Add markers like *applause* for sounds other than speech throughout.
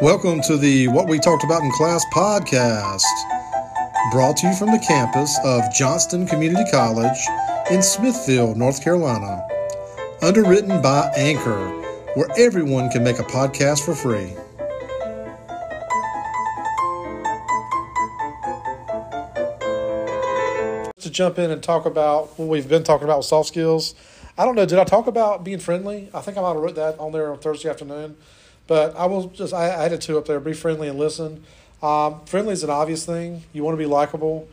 Welcome to the What We Talked About in Class podcast, brought to you from the campus of Johnston Community College in Smithfield, North Carolina. Underwritten by Anchor, where everyone can make a podcast for free. To jump in and talk about what we've been talking about with soft skills. I don't know, did I talk about being friendly? I think I might have wrote that on there on Thursday afternoon. But I will just, I added two up there be friendly and listen. Um, friendly is an obvious thing. You want to be likable.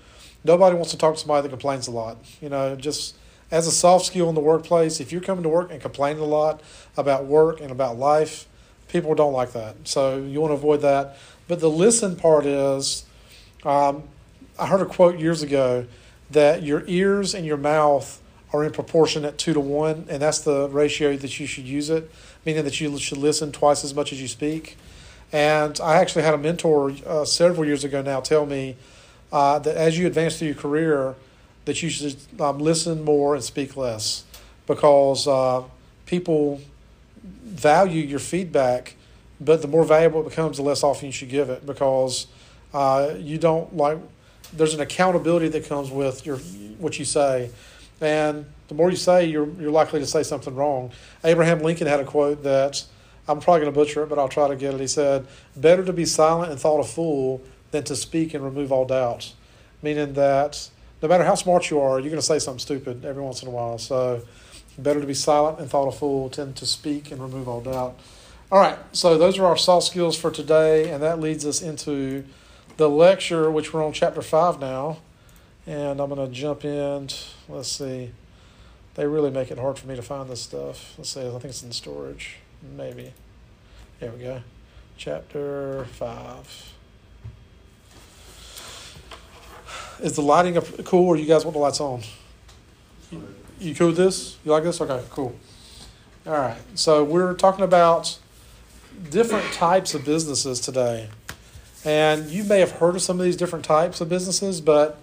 Nobody wants to talk to somebody that complains a lot. You know, just as a soft skill in the workplace, if you're coming to work and complaining a lot about work and about life, people don't like that. So you want to avoid that. But the listen part is, um, I heard a quote years ago that your ears and your mouth are in proportion at two to one, and that's the ratio that you should use it, meaning that you should listen twice as much as you speak. And I actually had a mentor uh, several years ago now tell me uh, that as you advance through your career, that you should um, listen more and speak less, because uh, people value your feedback, but the more valuable it becomes, the less often you should give it, because uh, you don't like. There's an accountability that comes with your what you say and the more you say, you're, you're likely to say something wrong. Abraham Lincoln had a quote that I'm probably going to butcher it, but I'll try to get it. He said, Better to be silent and thought a fool than to speak and remove all doubt. Meaning that no matter how smart you are, you're going to say something stupid every once in a while. So, better to be silent and thought a fool than to speak and remove all doubt. All right, so those are our soft skills for today, and that leads us into the lecture, which we're on chapter 5 now. And I'm going to jump in. Let's see. They really make it hard for me to find this stuff. Let's see. I think it's in storage. Maybe. There we go. Chapter 5. Is the lighting up cool or you guys want the lights on? You, you cool with this? You like this? Okay, cool. All right. So we're talking about different types of businesses today. And you may have heard of some of these different types of businesses, but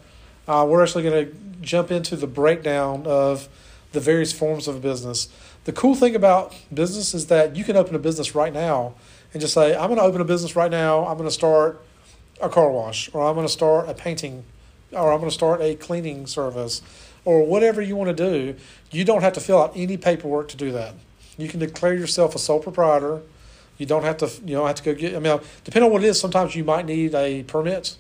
uh, we're actually going to jump into the breakdown of the various forms of a business. The cool thing about business is that you can open a business right now and just say, I'm going to open a business right now. I'm going to start a car wash, or I'm going to start a painting, or I'm going to start a cleaning service, or whatever you want to do. You don't have to fill out any paperwork to do that. You can declare yourself a sole proprietor. You don't have to, you don't have to go get. I mean, depending on what it is, sometimes you might need a permit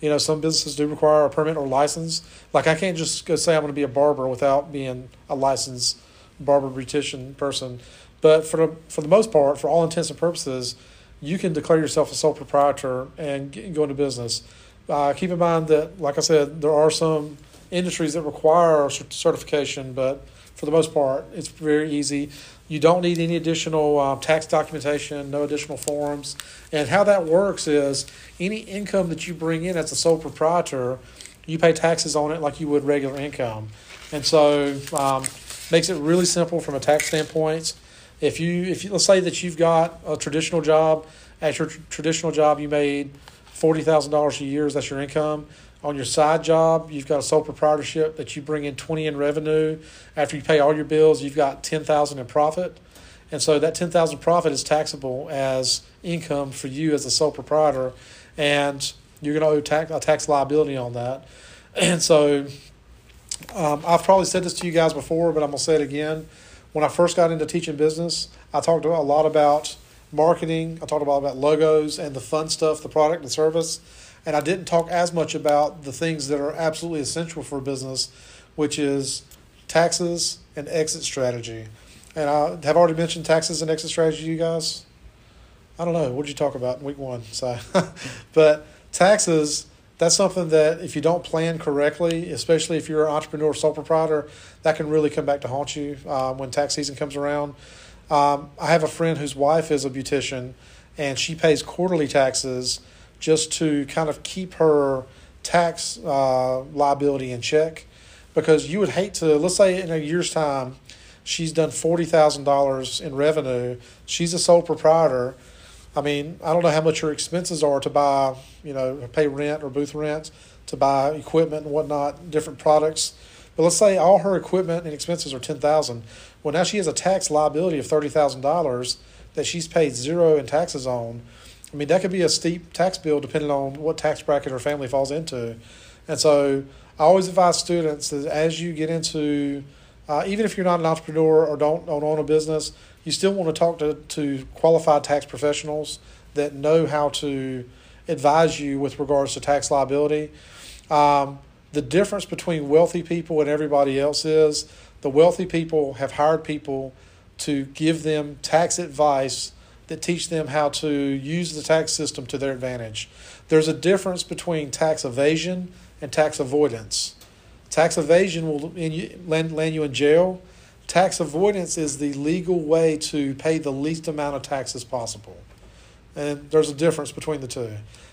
you know, some businesses do require a permit or license. Like I can't just go say I'm going to be a barber without being a licensed barber beautician person. But for the, for the most part, for all intents and purposes, you can declare yourself a sole proprietor and get, go into business. Uh, keep in mind that, like I said, there are some industries that require certification, but for the most part, it's very easy. You don't need any additional uh, tax documentation, no additional forms. And how that works is any income that you bring in as a sole proprietor, you pay taxes on it like you would regular income. And so um, makes it really simple from a tax standpoint. If you, if you, let's say that you've got a traditional job, at your tr- traditional job you made forty thousand dollars a year, that's your income on your side job, you've got a sole proprietorship that you bring in 20 in revenue. After you pay all your bills, you've got 10,000 in profit. And so that 10,000 profit is taxable as income for you as a sole proprietor and you're going to owe tax, a tax liability on that. *clears throat* And so um, I've probably said this to you guys before, but I'm going to say it again. When I first got into teaching business, I talked a lot about marketing. I talked about, about logos and the fun stuff, the product and service and I didn't talk as much about the things that are absolutely essential for business, which is taxes and exit strategy. And I have already mentioned taxes and exit strategy you guys. I don't know. What did you talk about in week one? *laughs* So, but taxes, that's something that if you don't plan correctly, especially if you're an entrepreneur or sole proprietor, that can really come back to haunt you uh, when tax season comes around. Um, I have a friend whose wife is a beautician, and she pays quarterly taxes just to kind of keep her tax uh, liability in check. Because you would hate to let's say in a year's time she's done $40,000 in revenue. She's a sole proprietor. I mean I don't know how much her expenses are to buy you know pay rent or booth rent to buy equipment and whatnot different products. But let's say all her equipment and expenses are 10000 well now she has a tax liability of $30,000 that she's paid zero in taxes on I mean, that could be a steep tax bill depending on what tax bracket or family falls into. And so I always advise students that as you get into, uh, even if you're not an entrepreneur or don't, don't own a business, you still want to talk to, to qualified tax professionals that know how to advise you with regards to tax liability. Um, the difference between wealthy people and everybody else is the wealthy people have hired people to give them tax advice that teach them how to use the tax system to their advantage. There's a difference between tax evasion and tax avoidance. Tax evasion will land, land you in jail. Tax avoidance is the legal way to pay the least amount of taxes possible. And there's a difference between the two.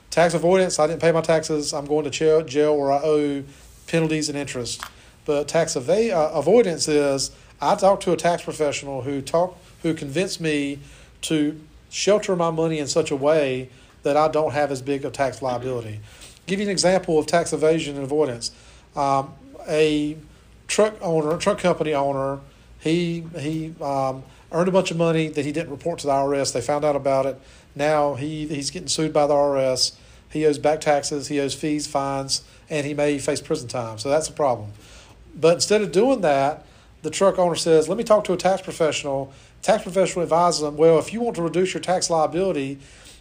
Tax avoidance, I didn't pay my taxes, I'm going to jail or I owe penalties and interest. But tax ava- uh, avoidance is I talked to a tax professional who talk, who convinced me to shelter my money in such a way that I don't have as big a tax liability. Give you an example of tax evasion and avoidance. Um, a truck owner, a truck company owner, he he um, earned a bunch of money that he didn't report to the IRS. They found out about it. Now he he's getting sued by the IRS. He owes back taxes. He owes fees, fines, and he may face prison time. So that's a problem. But instead of doing that, the truck owner says, "Let me talk to a tax professional." Tax professional advises them, "Well, if you want to reduce your tax liability."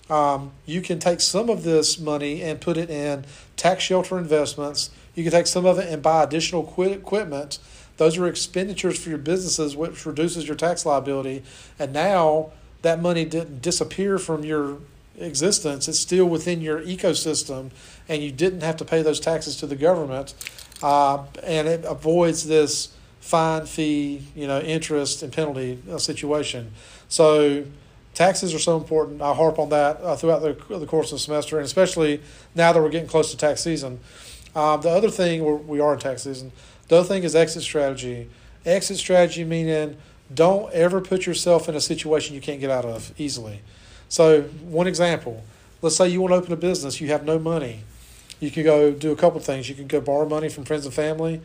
Um, you can take some of this money and put it in tax shelter investments. You can take some of it and buy additional equipment. Those are expenditures for your businesses, which reduces your tax liability. And now that money didn't disappear from your existence, it's still within your ecosystem, and you didn't have to pay those taxes to the government. Uh, and it avoids this fine, fee, you know, interest and penalty uh, situation. So taxes are so important. I harp on that uh, throughout the, the course of the semester, and especially now that we're getting close to tax season. Um, the other thing, we're, we are in tax season. The other thing is exit strategy. Exit strategy meaning don't ever put yourself in a situation you can't get out of easily. So, one example let's say you want to open a business, you have no money. You can go do a couple things. You can go borrow money from friends and family.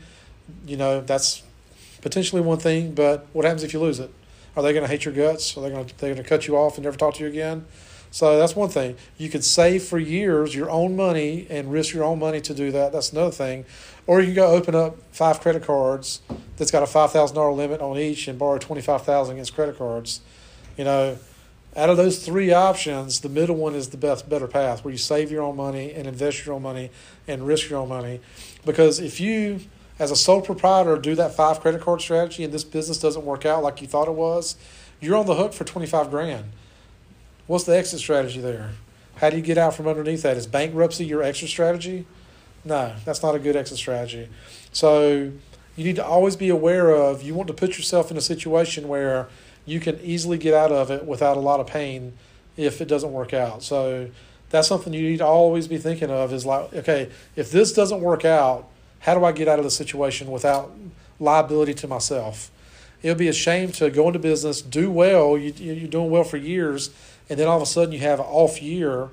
You know, that's potentially one thing, but what happens if you lose it? Are they going to hate your guts? Are they going to they're going to cut you off and never talk to you again? So that's one thing. You could save for years your own money and risk your own money to do that. That's another thing. Or you can go open up five credit cards that's got a five thousand dollar limit on each and borrow twenty five thousand against credit cards. You know, out of those three options, the middle one is the best better path where you save your own money and invest your own money and risk your own money. Because if you as a sole proprietor do that five credit card strategy and this business doesn't work out like you thought it was, you're on the hook for 25 grand. What's the exit strategy there? How do you get out from underneath that? Is bankruptcy your exit strategy? No, that's not a good exit strategy. So you need to always be aware of you want to put yourself in a situation where you can easily get out of it without a lot of pain if it doesn't work out. So that's something you need to always be thinking of is like, okay, if this doesn't work out, how do I get out of the situation without liability to myself? It would be a shame to go into business, do well, you, you're doing well for years, and then all of a sudden you have an off year,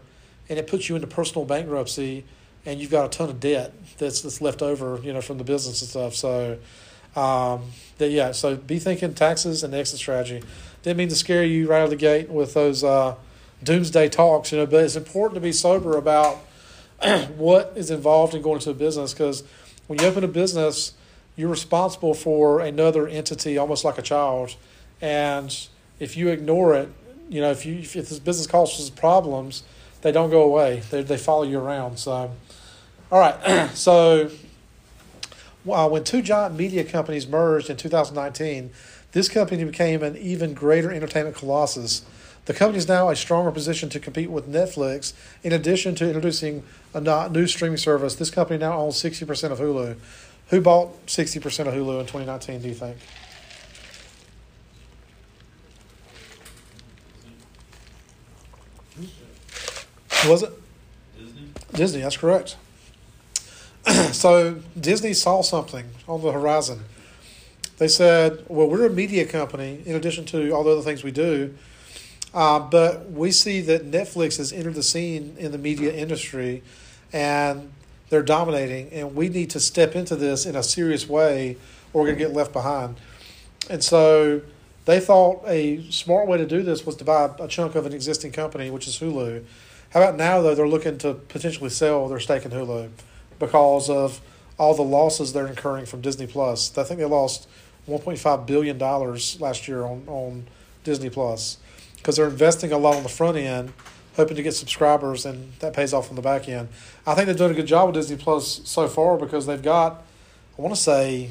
and it puts you into personal bankruptcy, and you've got a ton of debt that's that's left over, you know, from the business and stuff. So, um, that yeah, so be thinking taxes and exit strategy. Didn't mean to scare you right out of the gate with those uh, doomsday talks, you know, but it's important to be sober about *clears throat* what is involved in going into a business because when you open a business, you're responsible for another entity, almost like a child. And if you ignore it, you know, if you if this business causes problems, they don't go away. They they follow you around. So, all right. *clears throat* so, uh, when two giant media companies merged in 2019, this company became an even greater entertainment colossus. The company is now a stronger position to compete with Netflix. In addition to introducing a new streaming service, this company now owns 60% of Hulu. Who bought 60% of Hulu in 2019, do you think? Was it? Disney. Disney, that's correct. *clears throat* so Disney saw something on the horizon. They said, well, we're a media company in addition to all the other things we do uh, but we see that Netflix has entered the scene in the media industry and they're dominating, and we need to step into this in a serious way or we're going to get left behind. And so they thought a smart way to do this was to buy a chunk of an existing company, which is Hulu. How about now though? They're looking to potentially sell their stake in Hulu because of all the losses they're incurring from Disney Plus. I think they lost 1.5 billion dollars last year on on Disney Plus because they're investing a lot on the front end, hoping to get subscribers, and that pays off on the back end. I think they're doing a good job with Disney Plus so far because they've got, I want to say,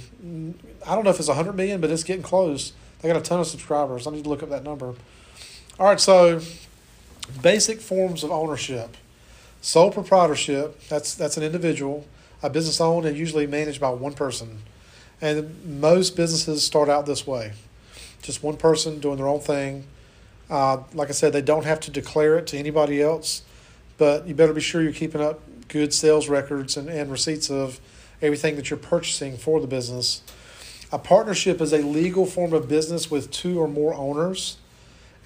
I don't know if it's 100 million, but it's getting close. They got a ton of subscribers. I need to look up that number. All right, so basic forms of ownership. Sole proprietorship, that's that's an individual, a business owned and usually managed by one person. And most businesses start out this way. Just one person doing their own thing. Uh, like I said, they don't have to declare it to anybody else, but you better be sure you're keeping up good sales records and, and receipts of everything that you're purchasing for the business. A partnership is a legal form of business with two or more owners,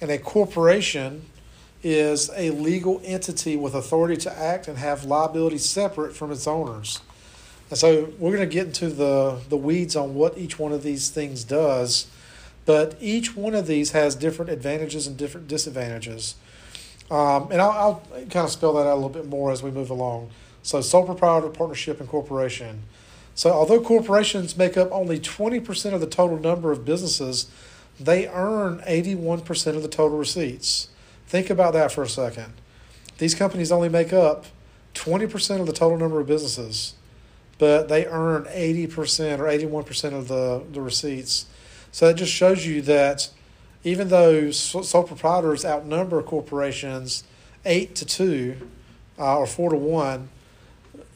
and a corporation is a legal entity with authority to act and have liability separate from its owners. And so we're going to get into the, the weeds on what each one of these things does but each one of these has different advantages and different disadvantages. Um, and I'll, I'll kind of spell that out a little bit more as we move along. So, sole proprietor, partnership, and corporation. So, although corporations make up only 20% of the total number of businesses, they earn 81% of the total receipts. Think about that for a second. These companies only make up 20% of the total number of businesses, but they earn 80% or 81% of the, the receipts. So that just shows you that even though sole proprietors outnumber corporations eight to two uh, or four to one,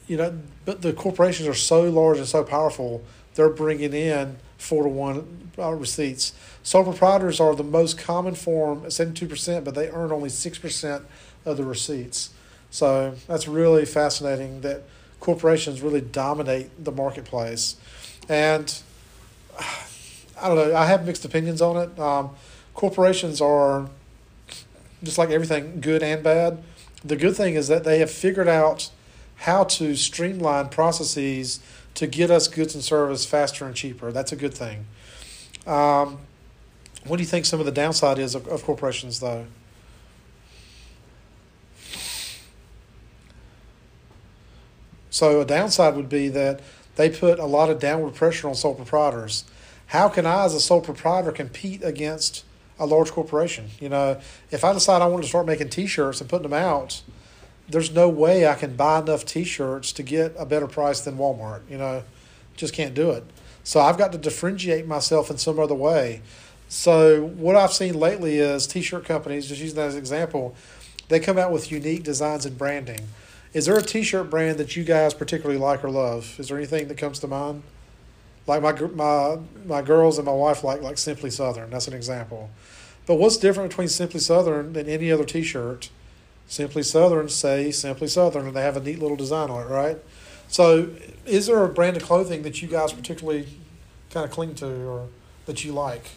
you know, but the corporations are so large and so powerful, they're bringing in four to one uh, receipts. Sole proprietors are the most common form, 72%, but they earn only 6% of the receipts. So that's really fascinating that corporations really dominate the marketplace. And I don't know. I have mixed opinions on it. Um, corporations are just like everything, good and bad. The good thing is that they have figured out how to streamline processes to get us goods and service faster and cheaper. That's a good thing. Um, what do you think some of the downside is of, of corporations, though? So a downside would be that they put a lot of downward pressure on sole proprietors how can I, as a sole proprietor, compete against a large corporation? You know, if I decide I want to start making T-shirts and putting them out, there's no way I can buy enough T-shirts to get a better price than Walmart. You know, just can't do it. So I've got to differentiate myself in some other way. So what I've seen lately is T-shirt companies, just using that as an example, they come out with unique designs and branding. Is there a T-shirt brand that you guys particularly like or love? Is there anything that comes to mind? Like my my my girls and my wife like like Simply Southern. That's an example. But what's different between Simply Southern than any other T-shirt? Simply Southern say Simply Southern, and they have a neat little design on it, right? So, is there a brand of clothing that you guys particularly kind of cling to, or that you like?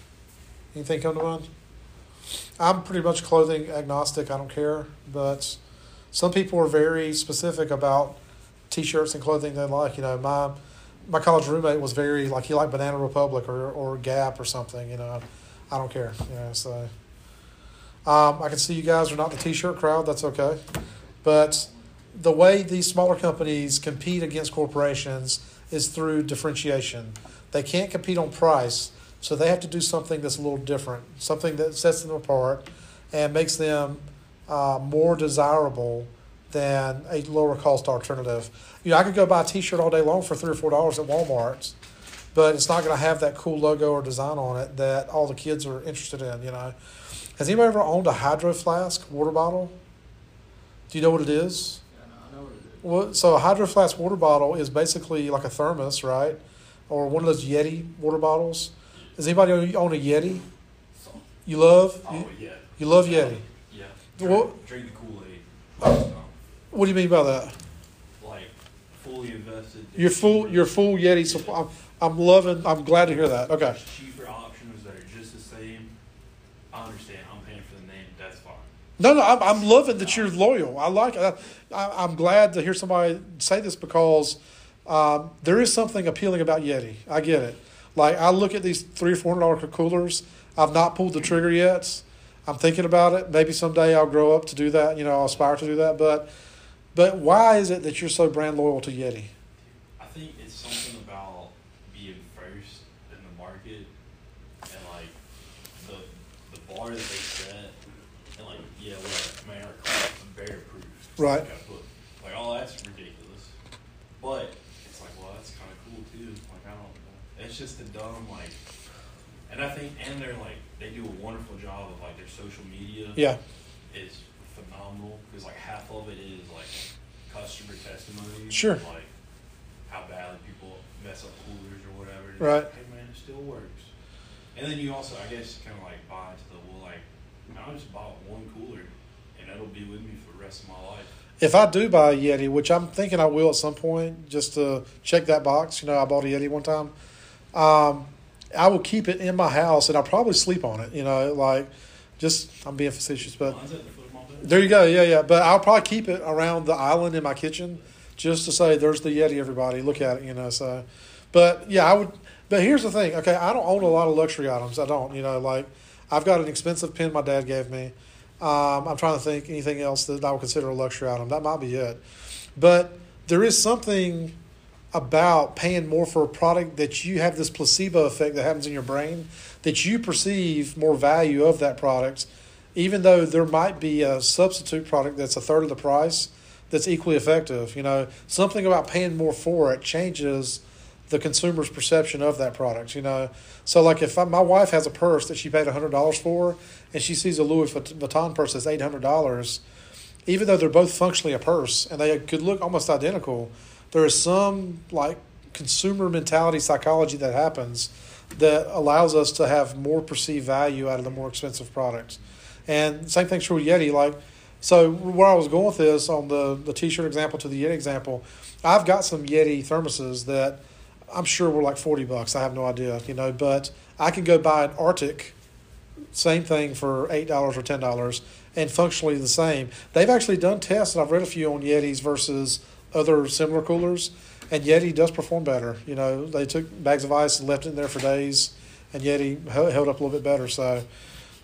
Anything come to mind? I'm pretty much clothing agnostic. I don't care, but some people are very specific about T-shirts and clothing they like. You know, my my college roommate was very like he liked Banana Republic or, or Gap or something. You know, I don't care. You know, so um, I can see you guys are not the T-shirt crowd. That's okay, but the way these smaller companies compete against corporations is through differentiation. They can't compete on price, so they have to do something that's a little different, something that sets them apart and makes them uh, more desirable than a lower cost alternative. You know, I could go buy a T-shirt all day long for three or four dollars at Walmart, but it's not going to have that cool logo or design on it that all the kids are interested in. You know, has anybody ever owned a Hydro Flask water bottle? Do you know what it is? Yeah, I know what it is. Well, so a Hydro Flask water bottle is basically like a thermos, right? Or one of those Yeti water bottles. Does anybody own a Yeti? You love? Oh You, yeah. you love Yeti. Yeah. Well- Drink, drink the Kool Aid. Oh. What do you mean by that? Like fully invested. You're full. You're full Yeti supply. I'm, I'm loving. I'm glad to hear that. Okay. Cheaper options that are just the same. I understand. I'm paying for the name. That's fine. No, no. I'm, I'm loving that you're loyal. I like it. I, I'm glad to hear somebody say this because um, there is something appealing about Yeti. I get it. Like I look at these three or four hundred dollar coolers. I've not pulled the trigger yet. I'm thinking about it. Maybe someday I'll grow up to do that. You know, I'll aspire to do that. But, but why is it that you're so brand loyal to Yeti? I think it's something about being first in the market and like the the bar that they set and like yeah, what man, our is bear proof. Right. Like, like oh that's ridiculous, but it's like well that's kind of cool too. Like I don't know, it's just a dumb like, and I think and they're like they do a wonderful job of like their social media. Yeah, is phenomenal because like half of it is like customer testimony. Sure. Like how badly people mess up coolers or whatever. It's Right. Like, hey man, it still works. And then you also, I guess, kind of like buy into the well, like I just bought one cooler and it'll be with me for the rest of my life. if I do buy a Yeti, which I'm thinking I will at some point, just to check that box. You know, I bought a Yeti one time. Um, I will keep it in my house, and I'll probably sleep on it. You know, like just I'm being facetious, but There you go. Yeah, yeah. But I'll probably keep it around the island in my kitchen just to say there's the Yeti, everybody. Look at it, you know. So, but yeah, I would. But here's the thing. Okay, I don't own a lot of luxury items. I don't. You know, like I've got an expensive pen my dad gave me. Um, I'm trying to think anything else that I would consider a luxury item. That might be it. But there is something about paying more for a product that you have this placebo effect that happens in your brain that you perceive more value of that product even though there might be a substitute product that's a third of the price that's equally effective you know something about paying more for it changes the consumer's perception of that product you know so like if I, my wife has a purse that she paid $100 for and she sees a louis vuitton purse that's $800 even though they're both functionally a purse and they could look almost identical there is some like consumer mentality psychology that happens that allows us to have more perceived value out of the more expensive products. And same thing's true with Yeti. Like, so where I was going with this on the the T-shirt example to the Yeti example, I've got some Yeti thermoses that I'm sure were like forty bucks. I have no idea, you know, but I could go buy an RTIC, same thing for eight dollars or ten dollars, and functionally the same. They've actually done tests, and I've read a few on Yetis versus other similar coolers, and Yeti does perform better. You know, they took bags of ice and left it in there for days, and Yeti held up a little bit better. So,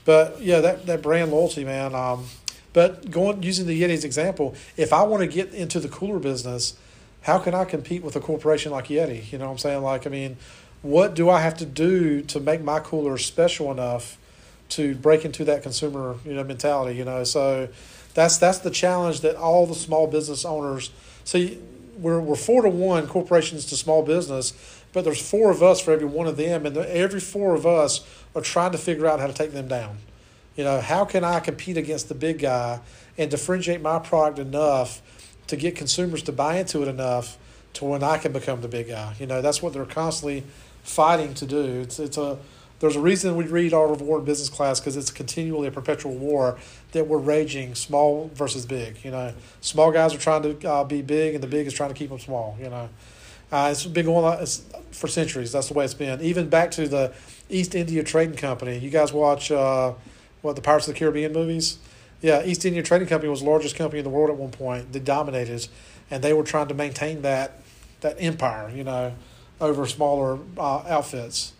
but yeah, that that brand loyalty, man. Um, but going using the Yeti's example, if I want to get into the cooler business, how can I compete with a corporation like Yeti? You know what I'm saying? Like, I mean, what do I have to do to make my cooler special enough to break into that consumer, you know, mentality? You know, so that's that's the challenge that all the small business owners see. We're we're four to one corporations to small business, but there's four of us for every one of them, and every four of us are trying to figure out how to take them down. You know, how can I compete against the big guy and differentiate my product enough to get consumers to buy into it enough to when I can become the big guy? You know, that's what they're constantly fighting to do. It's it's a there's a reason we read War in business class because it's continually a perpetual war that we're raging, small versus big. You know, small guys are trying to uh, be big, and the big is trying to keep them small. You know, uh, it's been going on for centuries. That's the way it's been. Even back to the East India Trading Company. You guys watch uh, what the Pirates of the Caribbean movies? Yeah, East India Trading Company was the largest company in the world at one point. They dominated, and they were trying to maintain that that empire. You know, over smaller uh, outfits.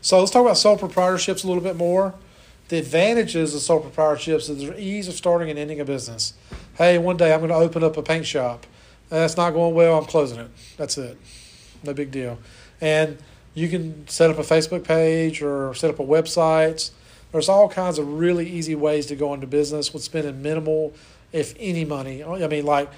So let's talk about sole proprietorships a little bit more. The advantages of sole proprietorships is the ease of starting and ending a business. Hey, one day I'm going to open up a paint shop. That's not going well. I'm closing it. That's it. No big deal. And you can set up a Facebook page or set up a website. There's all kinds of really easy ways to go into business with spending minimal, if any, money. I mean, like,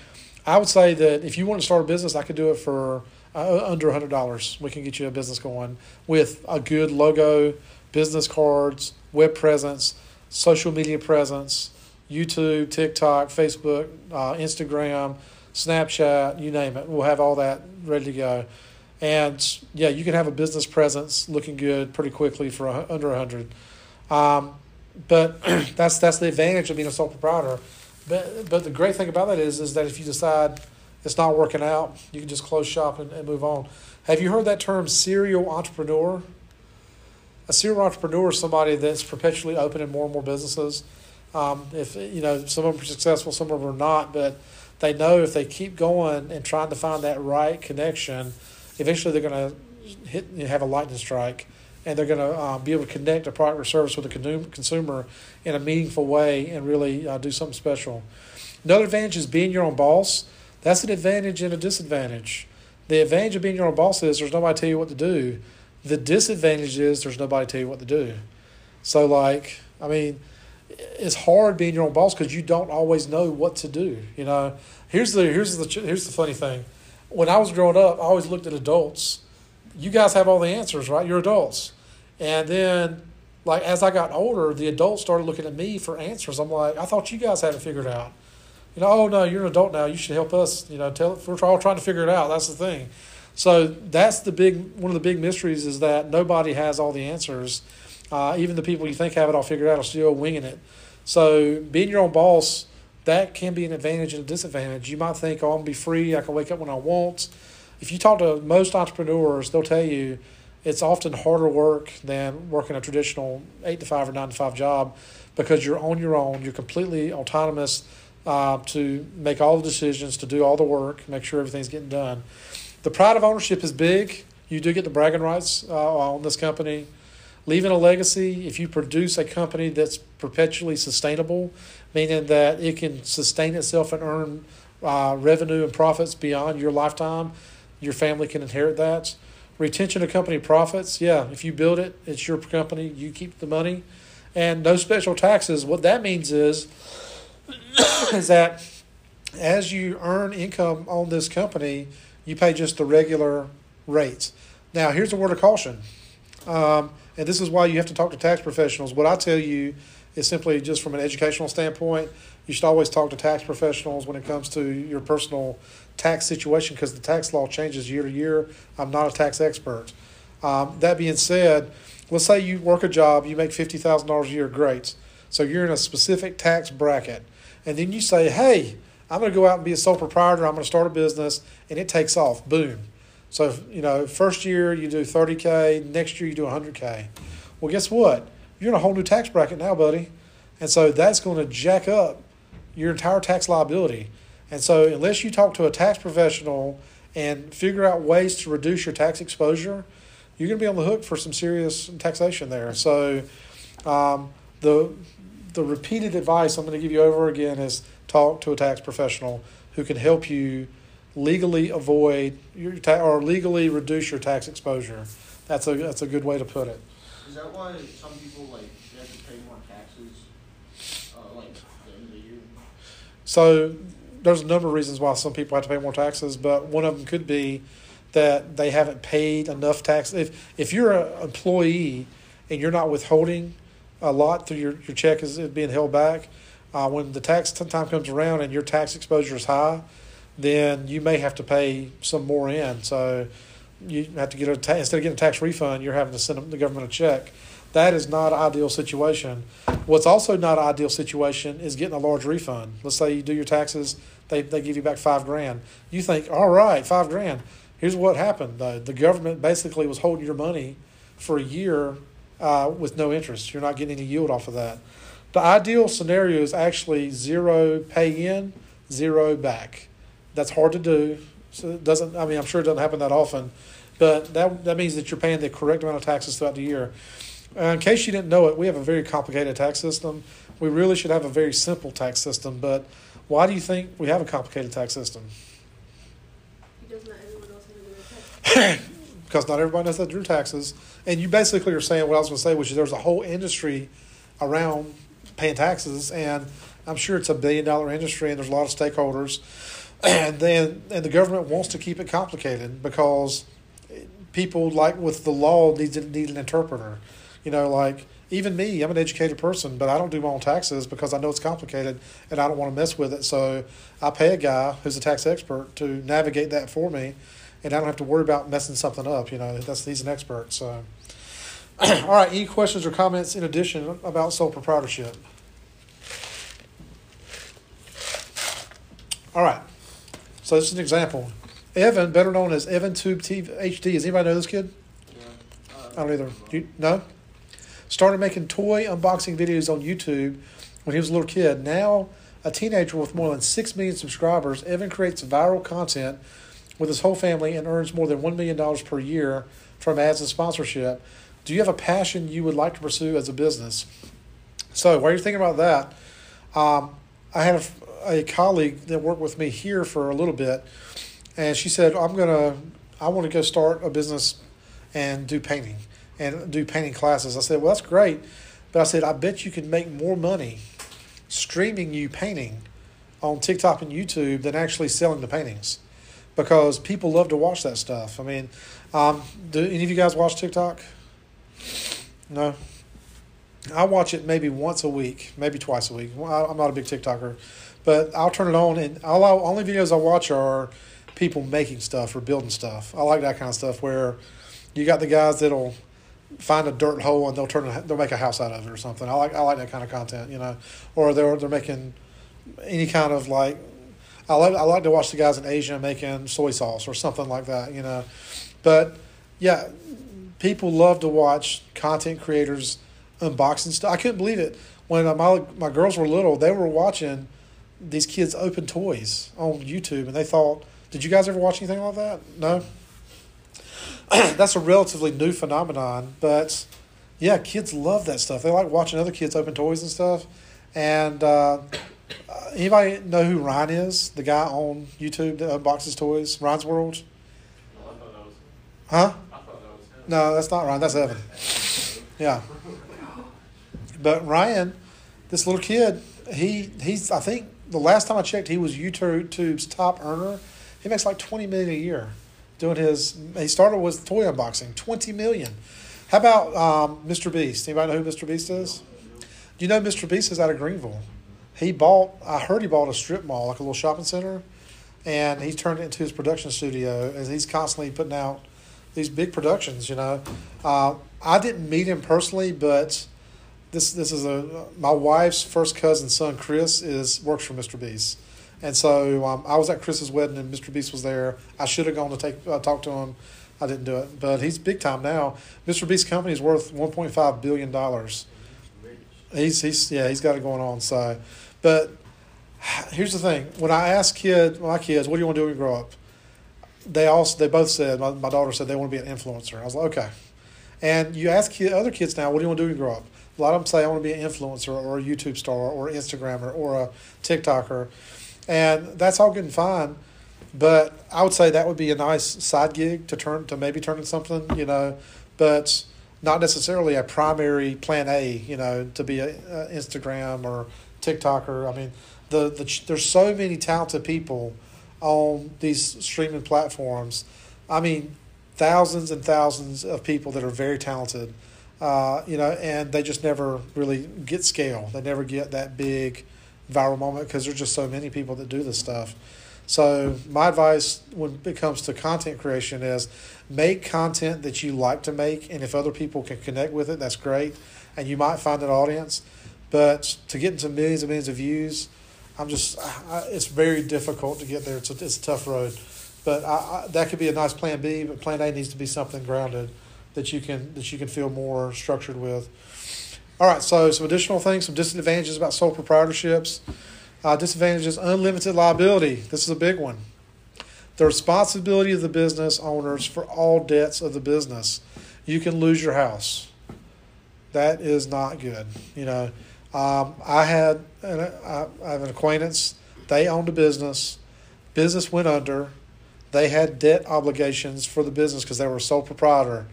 I would say that if you want to start a business, I could do it for uh, under $100. We can get you a business going with a good logo, business cards, web presence, social media presence, YouTube, TikTok, Facebook, uh, Instagram, Snapchat, you name it. We'll have all that ready to go. And yeah, you can have a business presence looking good pretty quickly for a, under 100. Um, but *clears throat* that's that's the advantage of being a sole proprietor. But but the great thing about that is is that if you decide it's not working out, you can just close shop and, and move on. Have you heard that term serial entrepreneur? A serial entrepreneur is somebody that's perpetually opening more and more businesses. Um, if you know some of them are successful, some of them are not, but they know if they keep going and trying to find that right connection, eventually they're going to hit have a lightning strike and they're going to uh, be able to connect a product or service with a consumer- in a meaningful way and really uh, do something special. Another advantage is being your own boss. That's an advantage and a disadvantage. The advantage of being your own boss is there's nobody to tell you what to do. The disadvantage is there's nobody to tell you what to do. So, like, I mean, it's hard being your own boss because you don't always know what to do. You know, here's the here's the here's the funny thing. When I was growing up, I always looked at adults. You guys have all the answers, right? You're adults, and then like as I got older, the adults started looking at me for answers. I'm like, I thought you guys had it figured out. You know, oh no, you're an adult now. You should help us. You know, tell we're all trying to figure it out. That's the thing. So that's the big one of the big mysteries is that nobody has all the answers. Uh, even the people you think have it all figured out are still winging it. So being your own boss, that can be an advantage and a disadvantage. You might think, oh, I'm be free. I can wake up when I want. If you talk to most entrepreneurs, they'll tell you it's often harder work than working a traditional eight to five or nine to five job because you're on your own. You're completely autonomous uh, to make all the decisions, to do all the work, make sure everything's getting done. The pride of ownership is big. You do get the bragging rights uh, on this company. Leaving a legacy, if you produce a company that's perpetually sustainable, meaning that it can sustain itself and earn uh, revenue and profits beyond your lifetime, your family can inherit that. Retention of company profits, yeah, if you build it, it's your company, you keep the money. And no special taxes. What that means is, *coughs* is that as you earn income on this company, you pay just the regular rates. Now, here's a word of caution. Um, and this is why you have to talk to tax professionals. What I tell you is simply just from an educational standpoint, you should always talk to tax professionals when it comes to your personal tax situation because the tax law changes year to year. I'm not a tax expert. Um, that being said, let's say you work a job, you make $50,000 a year, great. So you're in a specific tax bracket. And then you say, hey, I'm going to go out and be a sole proprietor, I'm going to start a business, and it takes off. Boom. So, you know, first year you do 30K, next year you do 100K. Well, guess what? You're in a whole new tax bracket now, buddy. And so that's going to jack up your entire tax liability. And so, unless you talk to a tax professional and figure out ways to reduce your tax exposure, you're going to be on the hook for some serious taxation there. So, um, the the repeated advice I'm going to give you over again is talk to a tax professional who can help you legally avoid your ta- or legally reduce your tax exposure. That's a that's a good way to put it. Is that why some people like they have to pay more taxes, uh, like the end of the year? So there's a number of reasons why some people have to pay more taxes, but one of them could be that they haven't paid enough tax. If if you're an employee and you're not withholding a lot through your, your check is being held back, uh, when the tax time comes around and your tax exposure is high, then you may have to pay some more in. So you have to get a ta- instead of getting a tax refund, you're having to send the government a check. That is not an ideal situation. What's also not an ideal situation is getting a large refund. Let's say you do your taxes, they, they give you back five grand. You think, all right, five grand. Here's what happened though. The government basically was holding your money for a year uh, with no interest. You're not getting any yield off of that. The ideal scenario is actually zero pay in, zero back. That's hard to do. So it doesn't. I mean, I'm sure it doesn't happen that often, but that that means that you're paying the correct amount of taxes throughout the year. Uh, in case you didn't know it, we have a very complicated tax system. We really should have a very simple tax system. But why do you think we have a complicated tax system? Because not everyone knows how to do their taxes. *laughs* because not everybody knows how to do taxes. And you basically are saying what I was going to say, which is there's a whole industry around paying taxes, and I'm sure it's a billion dollar industry, and there's a lot of stakeholders, and then and the government wants to keep it complicated because people like with the law needs need an interpreter. You know, like even me, I'm an educated person, but I don't do my own taxes because I know it's complicated and I don't want to mess with it. So I pay a guy who's a tax expert to navigate that for me, and I don't have to worry about messing something up. You know, that's he's an expert. So, *clears throat* all right, any questions or comments in addition about sole proprietorship? All right, so this is an example. Evan, better known as Evan Tube TV, HD. Does anybody know this kid? Yeah. I don't either. You, no? Started making toy unboxing videos on YouTube when he was a little kid. Now, a teenager with more than 6 million subscribers, Evan creates viral content with his whole family and earns more than $1 million per year from ads and sponsorship. Do you have a passion you would like to pursue as a business? So while you're thinking about that, um, I had a, a colleague that worked with me here for a little bit, and she said, "I'm gonna, I want to go start a business and do painting and do painting classes." I said, "Well, that's great, but I said I bet you can make more money streaming you painting on TikTok and YouTube than actually selling the paintings." Because people love to watch that stuff. I mean, um, do any of you guys watch TikTok? No. I watch it maybe once a week, maybe twice a week. I'm not a big TikToker, but I'll turn it on, and all I, only videos I watch are people making stuff or building stuff. I like that kind of stuff where you got the guys that'll find a dirt hole and they'll turn they'll make a house out of it or something. I like I like that kind of content, you know, or they're they're making any kind of like. I like I like to watch the guys in Asia making soy sauce or something like that, you know, but yeah, people love to watch content creators unboxing stuff. I couldn't believe it when my my girls were little. They were watching these kids open toys on YouTube, and they thought, "Did you guys ever watch anything like that?" No. *clears throat* That's a relatively new phenomenon, but yeah, kids love that stuff. They like watching other kids open toys and stuff. And uh, uh, anybody know who Ryan is? The guy on YouTube that unboxes toys, Ryan's World. Huh? I thought that. No, that's not Ryan. That's Evan. Yeah. But Ryan, this little kid, he he's I think the last time I checked, he was YouTube's top earner. He makes like twenty million a year doing his. He started with toy unboxing, twenty million. How about um, Mr. Beast? Anybody know who Mr. Beast is? Do you know Mr. Beast is out of Greenville? He bought. I heard he bought a strip mall, like a little shopping center, and he turned it into his production studio. And he's constantly putting out these big productions. You know, uh, I didn't meet him personally, but this this is a my wife's first cousin's son. Chris is works for Mr. Beast, and so um, I was at Chris's wedding and Mr. Beast was there. I should have gone to take uh, talk to him. I didn't do it, but he's big time now. Mr. Beast's company is worth one point five billion dollars. He's he's yeah he's got it going on. So, but here's the thing: when I ask kid my kids, what do you want to do when you grow up? They also they both said my, my daughter said they want to be an influencer. I was like okay, and you ask kid, other kids now, what do you want to do when you grow up? A lot of them say I want to be an influencer or a YouTube star or Instagrammer or a TikToker, and that's all good and fine. But I would say that would be a nice side gig to turn to maybe turn into something, you know, but not necessarily a primary plan A, you know, to be an Instagram or TikToker. I mean, the, the there's so many talented people on these streaming platforms. I mean, thousands and thousands of people that are very talented, uh, you know, and they just never really get scale. They never get that big viral moment because there's just so many people that do this stuff. So my advice when it comes to content creation is make content that you like to make, and if other people can connect with it, that's great, and you might find an audience. But to get into millions and millions of views, I'm just I, it's very difficult to get there. It's a, it's a tough road, but I, I, that could be a nice plan B. But plan A needs to be something grounded that you can that you can feel more structured with. All right, so some additional things, some disadvantages about sole proprietorships. Uh, disadvantages unlimited liability. This is a big one. The responsibility of the business owners for all debts of the business. You can lose your house. That is not good. You know, um, I had an, I, I have an acquaintance. They owned a business. Business went under. They had debt obligations for the business because they were sole proprietor.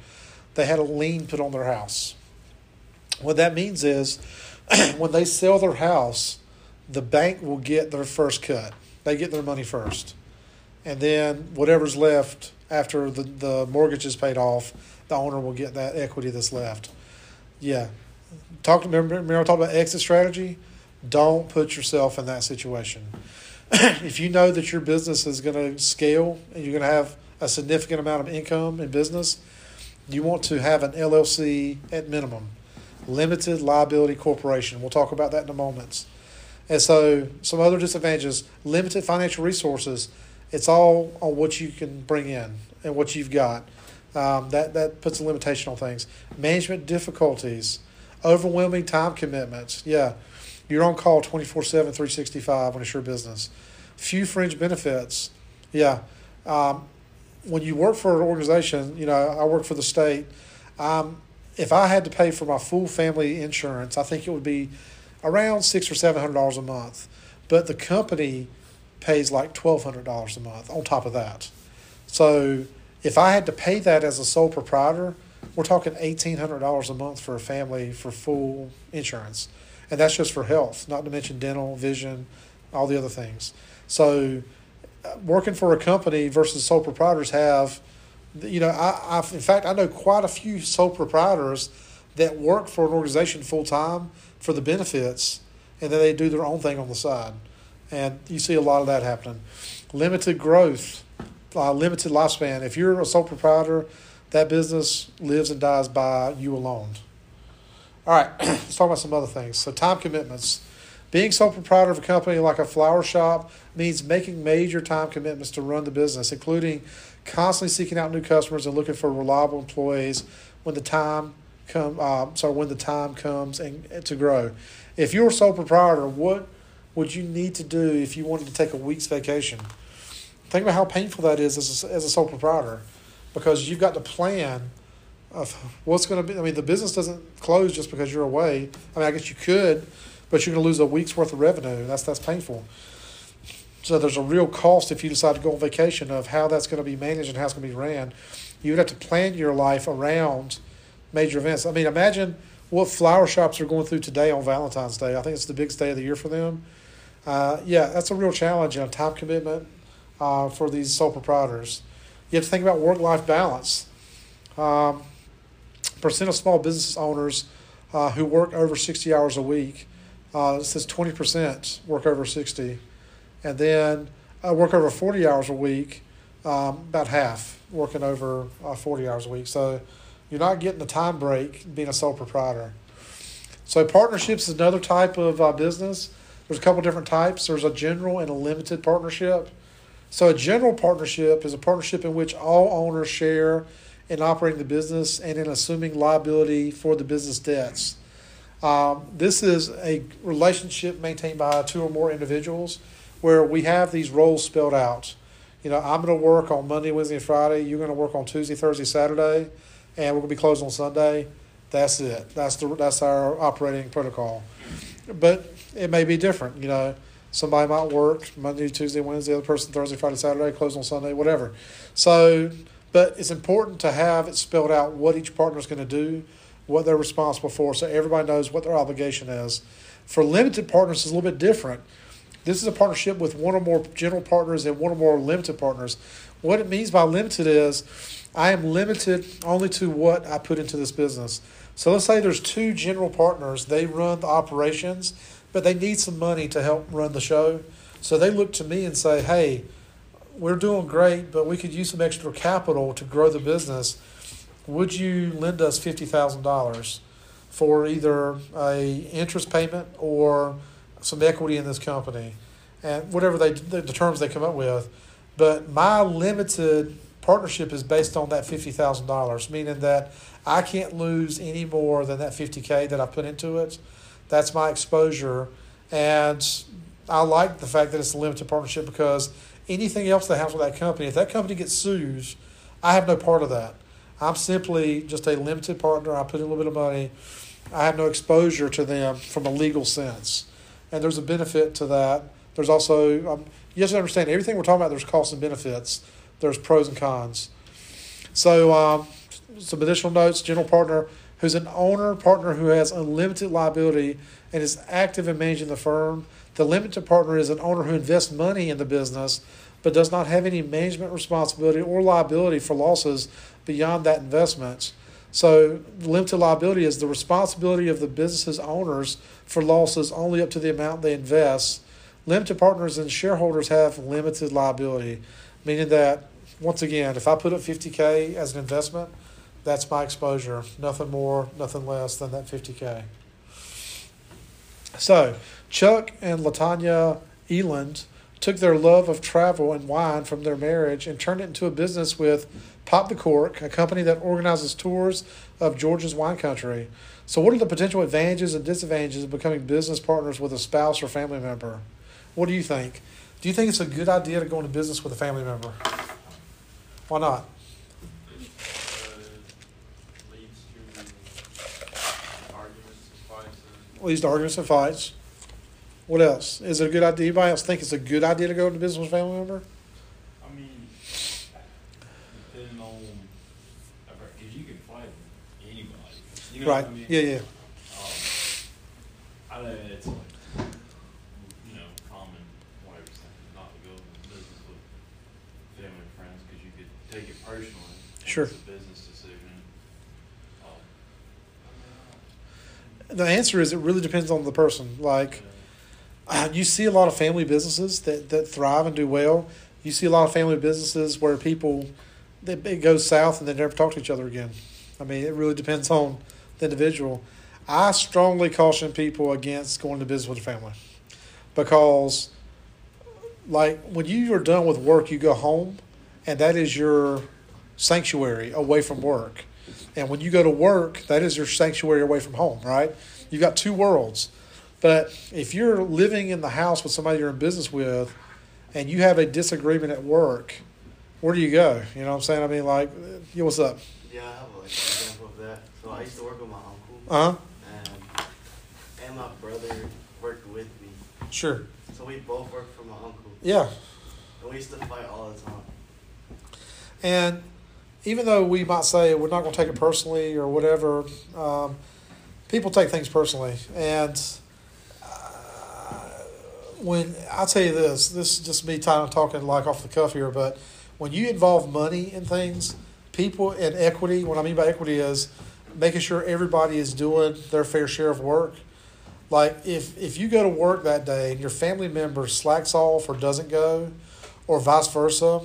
They had a lien put on their house. What that means is, *clears throat* when they sell their house, the bank will get their first cut. They get their money first. And then whatever's left after the, the mortgage is paid off, the owner will get that equity that's left. Yeah. Talk remember, remember I talked about exit strategy? Don't put yourself in that situation. *clears throat* if you know that your business is to scale and you're to have a significant amount of income in business, you want to have an LLC at minimum, limited liability corporation. We'll talk about that in a moment. And so, some other disadvantages limited financial resources. It's all on what you can bring in and what you've got. Um, that, that puts a limitation on things. Management difficulties, overwhelming time commitments. Yeah, you're on call 24 7, 365 when it's your business. Few fringe benefits. Yeah. Um, when you work for an organization, you know, I work for the state. Um, if I had to pay for my full family insurance, I think it would be around six or seven hundred dollars a month. But the company pays like twelve hundred dollars a month on top of that. So if I had to pay that as a sole proprietor, we're talking eighteen hundred dollars a month for a family for full insurance, and that's just for health, not to mention dental, vision, all the other things. So working for a company versus sole proprietors have, you know, I, I've in fact I know quite a few sole proprietors that work for an organization full time for the benefits, and then they do their own thing on the side, and you see a lot of that happening. Limited growth, uh, limited lifespan. If you're a sole proprietor, that business lives and dies by you alone. All right, *clears throat* let's talk about some other things. So time commitments. Being sole proprietor of a company like a flower shop means making major time commitments to run the business, including constantly seeking out new customers and looking for reliable employees when the time come. Uh, sorry, when the time comes and to grow. If you're a sole proprietor, what would you need to do if you wanted to take a week's vacation? Think about how painful that is as a, as a sole proprietor, because you've got to plan of what's going to be. I mean, the business doesn't close just because you're away. I mean, I guess you could, but you're going to lose a week's worth of revenue. That's that's painful. So there's a real cost if you decide to go on vacation of how that's going to be managed and how it's going to be ran. You would have to plan your life around major events. I mean, imagine what flower shops are going through today on Valentine's Day. I think it's the biggest day of the year for them. Uh, yeah, that's a real challenge and a time commitment uh, for these sole proprietors. You have to think about work life balance. Um, percent of small business owners uh, who work over 60 hours a week. Uh, it says 20% work over 60. And then uh, work over 40 hours a week, um, about half working over uh, 40 hours a week. So you're not getting a time break being a sole proprietor. So partnerships is another type of uh, business. There's a couple different types. There's a general and a limited partnership. So a general partnership is a partnership in which all owners share in operating the business and in assuming liability for the business debts. Um, this is a relationship maintained by two or more individuals where we have these roles spelled out. You know, I'm going to work on Monday, Wednesday, and Friday. You're going to work on Tuesday, Thursday, Saturday, and we're going to be closed on Sunday. That's it. That's the that's our operating protocol. But it may be different. You know, somebody might work Monday, Tuesday, Wednesday. The other person Thursday, Friday, Saturday, closed on Sunday, whatever. So but it's important to have it spelled out what each partner is going to do, what they're responsible for, so everybody knows what their obligation is. For limited partners, it's a little bit different. This is a partnership with one or more general partners and one or more limited partners. What it means by limited is I am limited only to what I put into this business. So let's say there's two general partners, they run the operations, but they need some money to help run the show. So they look to me and say, hey, we're doing great, but we could use some extra capital to grow the business. Would you lend us fifty thousand dollars for either a interest payment or some equity in this company, and whatever they the, the terms they come up with? But my limited partnership is based on that fifty thousand dollars, meaning that I can't lose any more than that fifty k that I put into it. That's my exposure, and I like the fact that it's a limited partnership because anything else that happens with that company, if that company gets sued, I have no part of that. I'm simply just a limited partner. I put in a little bit of money. I have no exposure to them from a legal sense. And there's a benefit to that. There's also, um, you have to understand, everything we're talking about, there's costs and benefits. There's pros and cons. So, um, some additional notes general partner who's an owner partner who has unlimited liability and is active in managing the firm the limited partner is an owner who invests money in the business but does not have any management responsibility or liability for losses beyond that investment. So, limited liability is the responsibility of the business's owners for losses only up to the amount they invest. Limited partners and shareholders have limited liability, meaning that, once again, if I put up 50K as an investment, that's my exposure. Nothing more, nothing less than that 50K. So, Chuck and Latanya Eland took their love of travel and wine from their marriage and turned it into a business with Pop the Cork, a company that organizes tours of Georgia's wine country. So, what are the potential advantages and disadvantages of becoming business partners with a spouse or family member? What do you think? Do you think it's a good idea to go into business with a family member? Why not? Leads to arguments and fights. What else? Is it a good idea? Anybody else think it's a good idea to go into business with a family member? I mean, depending on, because you can fight with anybody. You know right. I mean? Yeah, yeah. Um, I know it's like, you know, common, whatever, not to go into business with family and friends because you could take it personally. Sure. It's a business decision. Um, The answer is it really depends on the person. Like, uh, you see a lot of family businesses that, that thrive and do well. You see a lot of family businesses where people, it goes south and they never talk to each other again. I mean, it really depends on the individual. I strongly caution people against going to business with a family because, like, when you are done with work, you go home, and that is your sanctuary away from work. And when you go to work, that is your sanctuary away from home, right? You've got two worlds. But if you're living in the house with somebody you're in business with and you have a disagreement at work, where do you go? You know what I'm saying? I mean, like, what's up? Yeah, I have an example of that. So I used to work with my uncle, Uh huh. and and my brother worked with me. Sure. So we both worked for my uncle, Yeah. and we used to fight all the time. And even though we might say we're not going to take it personally or whatever, um, people take things personally. And uh, when I tell you this, this is just me kind of talking like off the cuff here, but when you involve money in things, people and equity, what I mean by equity is making sure everybody is doing their fair share of work. Like if if you go to work that day and your family member slacks off or doesn't go, or vice versa,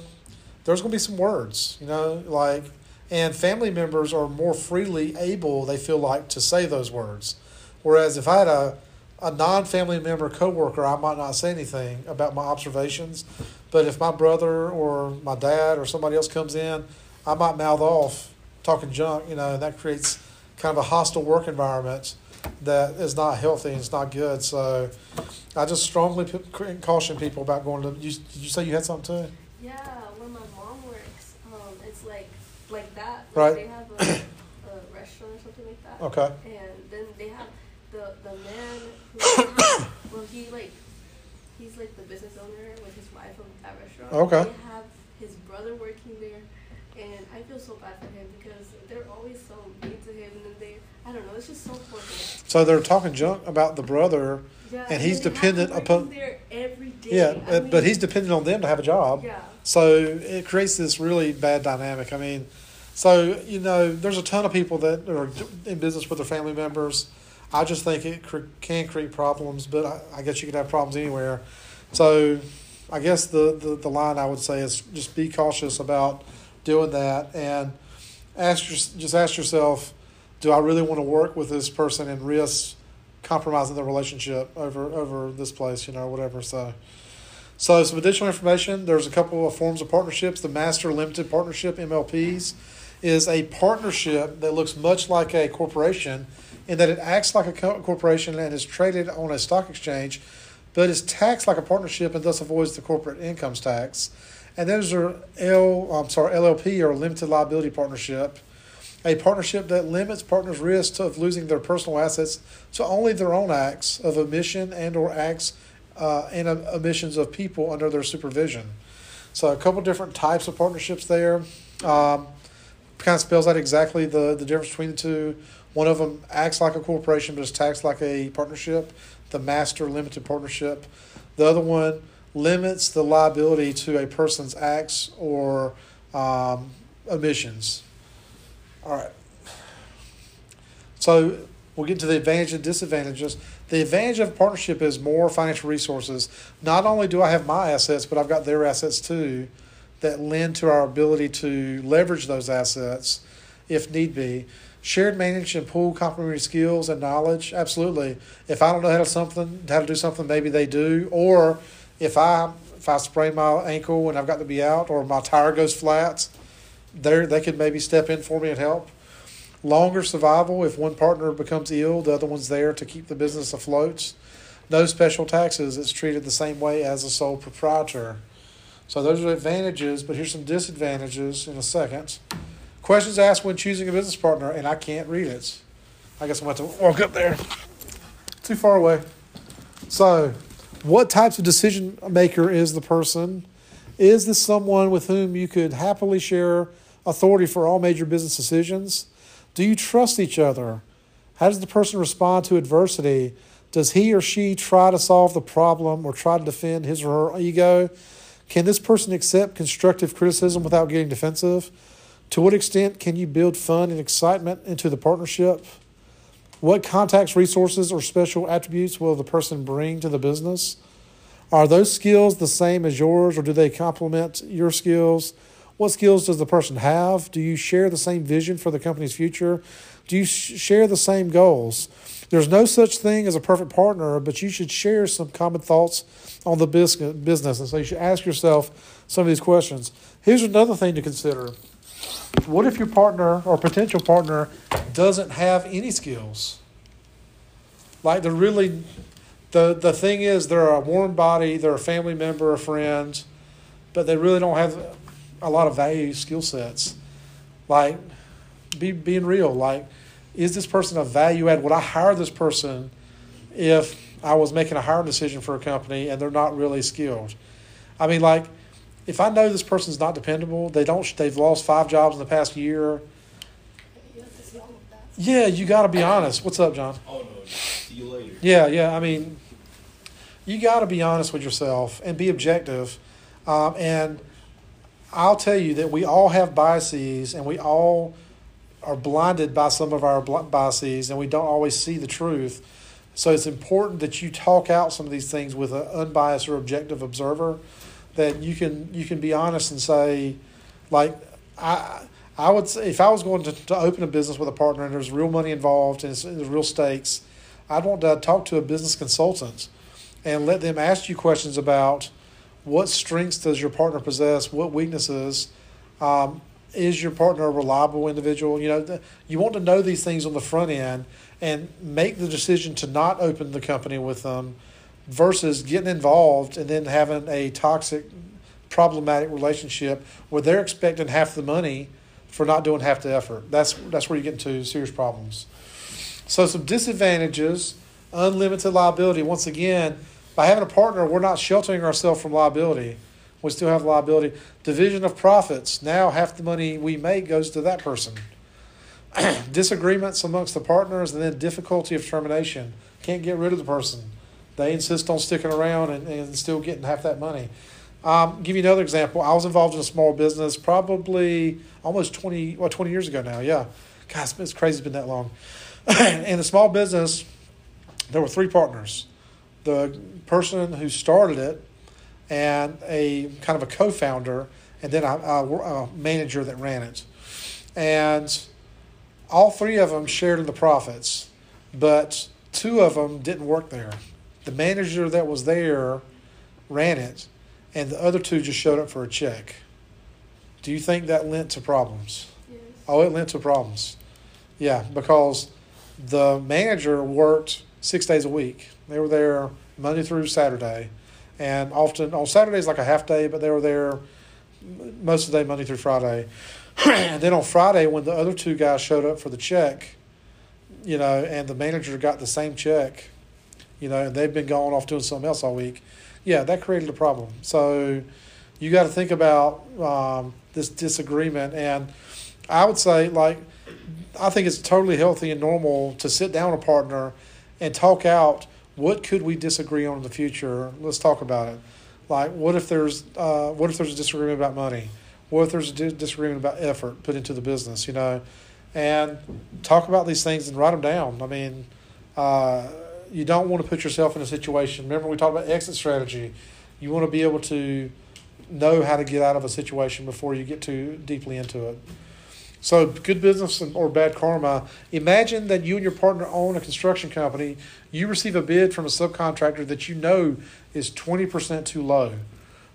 there's going to be some words, you know, like, and family members are more freely able, they feel like, to say those words. Whereas if I had a, a non family member coworker, I might not say anything about my observations. But if my brother or my dad or somebody else comes in, I might mouth off talking junk, you know, and that creates kind of a hostile work environment that is not healthy and it's not good. So I just strongly p- caution people about going to. You, did you say you had something too? Yeah, where my mom works, um, it's like like that. Like Right. They have a, a restaurant or something like that. Okay. And then they have the the man who *coughs* well he like he's like the business owner with his wife of that restaurant. Okay. They have his brother working there, and I feel so bad for him because they're always so mean to him, and then they I don't know, it's just so. So they're talking junk about the brother. Yeah, And he's dependent upon- every day. Yeah, I uh, but he's dependent on them to have a job. Yeah. So it creates this really bad dynamic. I mean, so you know, there's a ton of people that are in business with their family members. I just think it cr- can create problems, but I, I guess you could have problems anywhere. So I guess the, the, the line I would say is just be cautious about doing that and ask your, just ask yourself, do I really want to work with this person and risk compromising the relationship over over this place, you know, whatever. So. So, some additional information there's a couple of forms of partnerships. The Master Limited Partnership, MLPs, is a partnership that looks much like a corporation in that it acts like a corporation and is traded on a stock exchange, but is taxed like a partnership and thus avoids the corporate income tax. And those are L, I'm sorry, LLP or limited liability partnership, a partnership that limits partners' risk of losing their personal assets to only their own acts of omission and or acts uh, and uh, omissions of people under their supervision. So a couple different types of partnerships there. Um, kind of spells out exactly the, the difference between the two. One of them acts like a corporation but is taxed like a partnership, the master limited partnership. The other one limits the liability to a person's acts or um, omissions. All right. So we'll get to the advantage and disadvantages. The advantage of partnership is more financial resources. Not only do I have my assets, but I've got their assets too that lend to our ability to leverage those assets if need be. Shared manage and pool complementary skills and knowledge. Absolutely. If I don't know how to something how to do something, maybe they do. Or if I if I sprain my ankle and I've got to be out or my tire goes flat, they they could maybe step in for me and help. Longer survival if one partner becomes ill, the other one's there to keep the business afloat. No special taxes. It's treated the same way as a sole proprietor. So those are advantages, but here's some disadvantages in a second. Questions asked when choosing a business partner, and I can't read it. I guess I'm have to walk up there. too far away. So, what types of decision maker is the person? Is this someone with whom you could happily share authority for all major business decisions? Do you trust each other? How does the person respond to adversity? Does he or she try to solve the problem or try to defend his or her ego? Can this person accept constructive criticism without getting defensive? To what extent can you build fun and excitement into the partnership? What contacts, resources, or special attributes will the person bring to the business? Are those skills the same as yours, or do they complement your skills? What skills does the person have? Do you share the same vision for the company's future? Do you sh- share the same goals? There's no such thing as a perfect partner, but you should share some common thoughts on the bus- business. And so you should ask yourself some of these questions. Here's another thing to consider What if your partner or potential partner doesn't have any skills? Like they're really, the, the thing is, they're a warm body, they're a family member, a friend, but they really don't have a lot of value skill sets. Like, be being real. Like, is this person a value add? Would I hire this person if I was making a hiring decision for a company and they're not really skilled? I mean, like, if I know this person's not dependable, they don't, they've lost five jobs in the past year. You have to see all of that. Yeah, you got to be honest. What's up, John? Oh no, see you later. Yeah, yeah. I mean, you got to be honest with yourself and be objective. Um, and I'll tell you that we all have biases and we all are blinded by some of our biases and we don't always see the truth. So it's important that you talk out some of these things with an unbiased or objective observer that you can you can be honest and say like I I would say if I was going to, to open a business with a partner and there's real money involved and there's real stakes, I'd want to talk to a business consultant and let them ask you questions about what strengths does your partner possess, what weaknesses, um, is your partner a reliable individual? You know, you want to know these things on the front end and make the decision to not open the company with them versus getting involved and then having a toxic, problematic relationship where they're expecting half the money for not doing half the effort. That's that's where you get into serious problems. So some disadvantages, unlimited liability. Once again, by having a partner, we're not sheltering ourselves from liability. We still have liability. Division of profits. Now half the money we make goes to that person. *clears throat* Disagreements amongst the partners, and then difficulty of termination. Can't get rid of the person. They insist on sticking around and, and still getting half that money. Um, give you another example. I was involved in a small business probably almost 20, well, 20 years ago now. Yeah. God, it's crazy. It's been that long. *clears throat* in the small business, there were three partners the person who started it, and a kind of a co founder, and then a, a, a manager that ran it. And all three of them shared in the profits, but two of them didn't work there. The manager that was there ran it, and the other two just showed up for a check. Do you think that lent to problems? Yes. Oh, it lent to problems. Yeah, because the manager worked six days a week. They were there Monday through Saturday, and often on Saturdays like a half day, but they were there most of the day Monday through Friday. *clears throat* and then on Friday, when the other two guys showed up for the check, you know, and the manager got the same check, you know, and they've been going off doing something else all week. Yeah, that created a problem. So you got to think about um, this disagreement. And I would say, like, I think it's totally healthy and normal to sit down with a partner and talk out what could we disagree on in the future. Let's talk about it. Like, what if there's uh, what if there's a disagreement about money? What if there's a disagreement about effort put into the business? You know, and talk about these things and write them down. I mean, uh, you don't want to put yourself in a situation. Remember, we talked about exit strategy. You want to be able to know how to get out of a situation before you get too deeply into it. So, good business or bad karma. Imagine that you and your partner own a construction company. You receive a bid from a subcontractor that you know is 20% too low.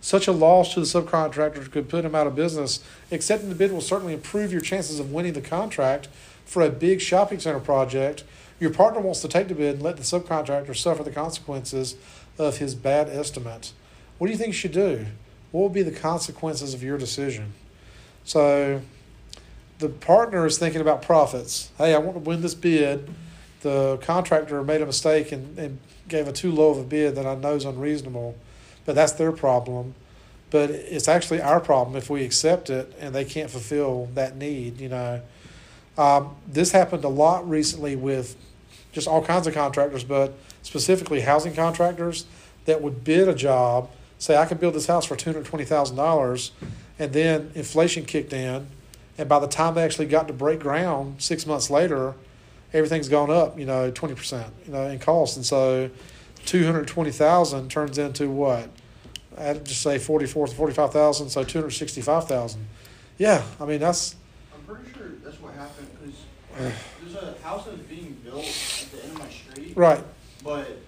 Such a loss to the subcontractor could put him out of business. Accepting the bid will certainly improve your chances of winning the contract for a big shopping center project. Your partner wants to take the bid and let the subcontractor suffer the consequences of his bad estimate. What do you think you should do? What would be the consequences of your decision? So, the partner is thinking about profits. Hey, I want to win this bid. the contractor made a mistake and, and gave a too low of a bid that I know is unreasonable, but that's their problem. But it's actually our problem if we accept it and they can't fulfill that need, you know. Um, this happened a lot recently with just all kinds of contractors, but specifically housing contractors that would bid a job, say, I can build this house for $220,000, and then inflation kicked in, and by the time they actually got to break ground six months later, everything's gone up, you know, 20%, you know, in cost. And so 220,000 turns into what? I'd just say 44 to 45,000, so 265,000. Yeah, I mean, that's, I'm pretty sure that's what happened, because there's a house that's being built at the end of my street, right. but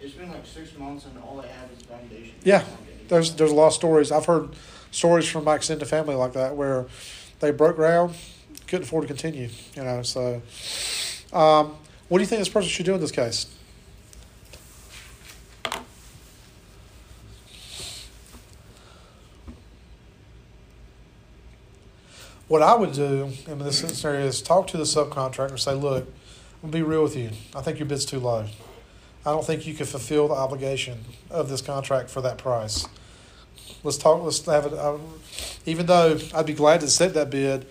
it's been like six months and all they have is foundation. Yeah, It's not getting- There's there's a lot of stories. I've heard stories from my extended family like that where they broke ground, couldn't afford to continue. You know, so um, what do you think this person should do in this case? What I would do in this scenario is talk to the subcontractor and say, "Look, I'm gonna be real with you. I think your bid's too low. I don't think you can fulfill the obligation of this contract for that price. Let's talk. Let's have it. Even though I'd be glad to set that bid,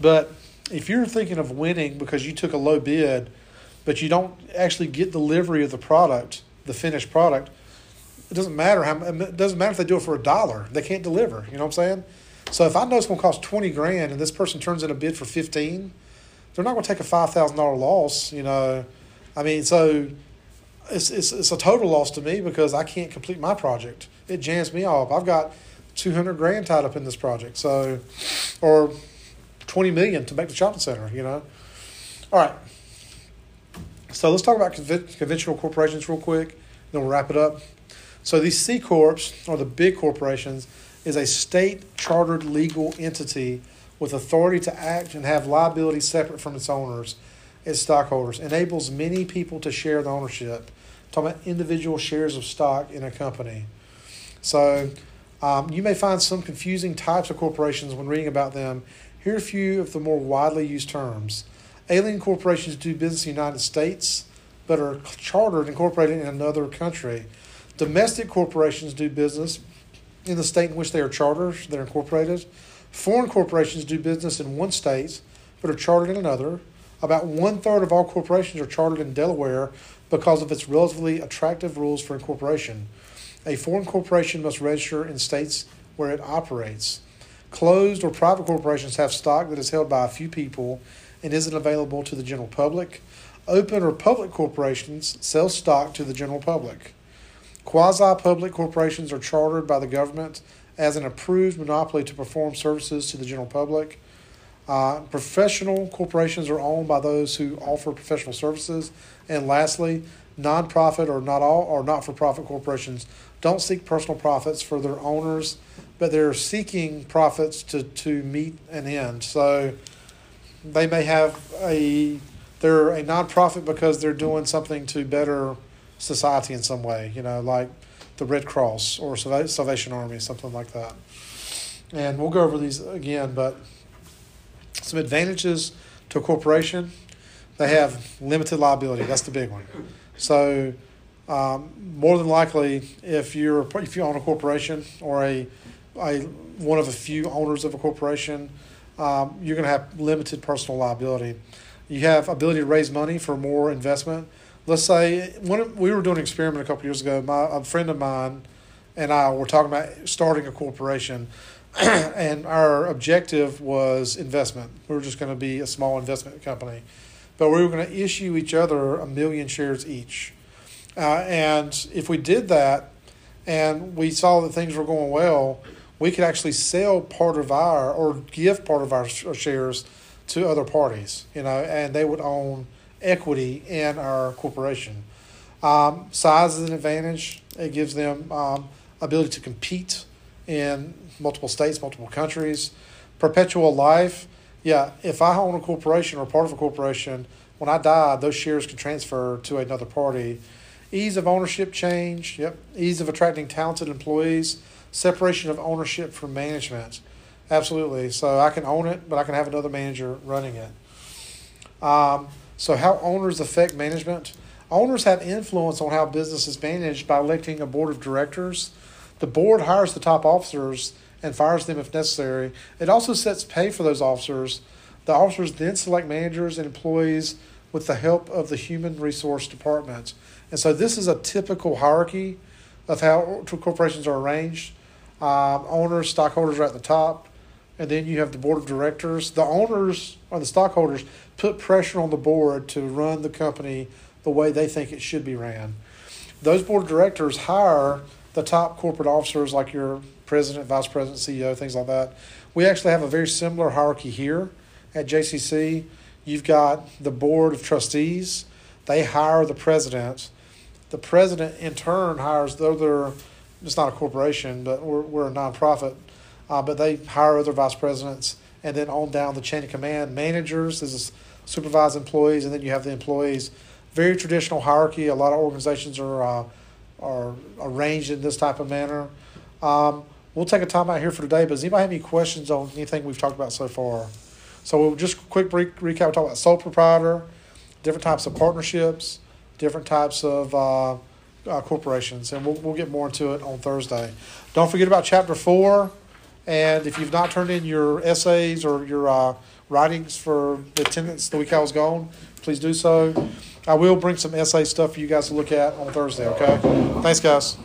but if you're thinking of winning because you took a low bid, but you don't actually get delivery of the product, the finished product, it doesn't matter how. It doesn't matter if they do it for a dollar. They can't deliver. You know what I'm saying? So if I know it's going to cost twenty grand and this person turns in a bid for fifteen, they're not going to take a five thousand dollar loss. You know, I mean, so it's, it's, it's a total loss to me because I can't complete my project. It jams me off. I've got 200 grand tied up in this project. So, or 20 million to make the shopping center, you know? All right. So let's talk about conventional corporations real quick, then we'll wrap it up. So these C Corps, or the big corporations, is a state chartered legal entity with authority to act and have liability separate from its owners, its stockholders, enables many people to share the ownership. talking about individual shares of stock in a company. So um, you may find some confusing types of corporations when reading about them. Here are a few of the more widely used terms. Alien corporations do business in the United States, but are chartered and incorporated in another country. Domestic corporations do business in the state in which they are chartered, they're incorporated. Foreign corporations do business in one state, but are chartered in another. About one third of all corporations are chartered in Delaware because of its relatively attractive rules for incorporation. A foreign corporation must register in states where it operates. Closed or private corporations have stock that is held by a few people and isn't available to the general public. Open or public corporations sell stock to the general public. Quasi public corporations are chartered by the government as an approved monopoly to perform services to the general public. Uh, professional corporations are owned by those who offer professional services. And lastly, nonprofit or not all or not for profit corporations don't seek personal profits for their owners, but they're seeking profits to, to meet an end. So they may have a they're a nonprofit because they're doing something to better society in some way, you know, like the Red Cross or Salvation Army, something like that. And we'll go over these again, but some advantages to a corporation they have limited liability. That's the big one. So, um, more than likely, if you're if you own a corporation or a, a one of a few owners of a corporation, um, you're going to have limited personal liability. You have ability to raise money for more investment. Let's say when we were doing an experiment a couple years ago. My a friend of mine and I were talking about starting a corporation, *clears throat* and our objective was investment. We were just going to be a small investment company, but we were going to issue each other a million shares each. Uh, and if we did that, and we saw that things were going well, we could actually sell part of our or give part of our shares to other parties, you know, and they would own equity in our corporation. Um, size is an advantage. It gives them um, ability to compete in multiple states, multiple countries. Perpetual life. Yeah, if I own a corporation or part of a corporation, when I die, those shares can transfer to another party. Ease of ownership change. Yep. Ease of attracting talented employees. Separation of ownership from management. Absolutely. So I can own it, but I can have another manager running it. Um, So, how owners affect management? Owners have influence on how business is managed by electing a board of directors. The board hires the top officers and fires them if necessary. It also sets pay for those officers. The officers then select managers and employees with the help of the human resource departments. And so, this is a typical hierarchy of how corporations are arranged. Um, owners, stockholders are at the top, and then you have the board of directors. The owners or the stockholders put pressure on the board to run the company the way they think it should be ran. Those board of directors hire the top corporate officers like your president, vice president, CEO, things like that. We actually have a very similar hierarchy here at JCC. You've got the board of trustees. They hire the president. The president, in turn, hires, though they're, it's not a corporation, but we're, we're a nonprofit, uh, but they hire other vice presidents. And then on down the chain of command, managers, is supervise employees, and then you have the employees. Very traditional hierarchy. A lot of organizations are, uh, are arranged in this type of manner. Um, we'll take a time out here for today, but does anybody have any questions on anything we've talked about so far? So we'll just quick re- recap. We'll talk about sole proprietor, different types of partnerships, different types of uh, uh, corporations, and we'll, we'll get more into it on Thursday. Don't forget about chapter four, and if you've not turned in your essays or your uh, writings for the attendance the week I was gone, please do so. I will bring some essay stuff for you guys to look at on Thursday. Okay. Thanks, guys.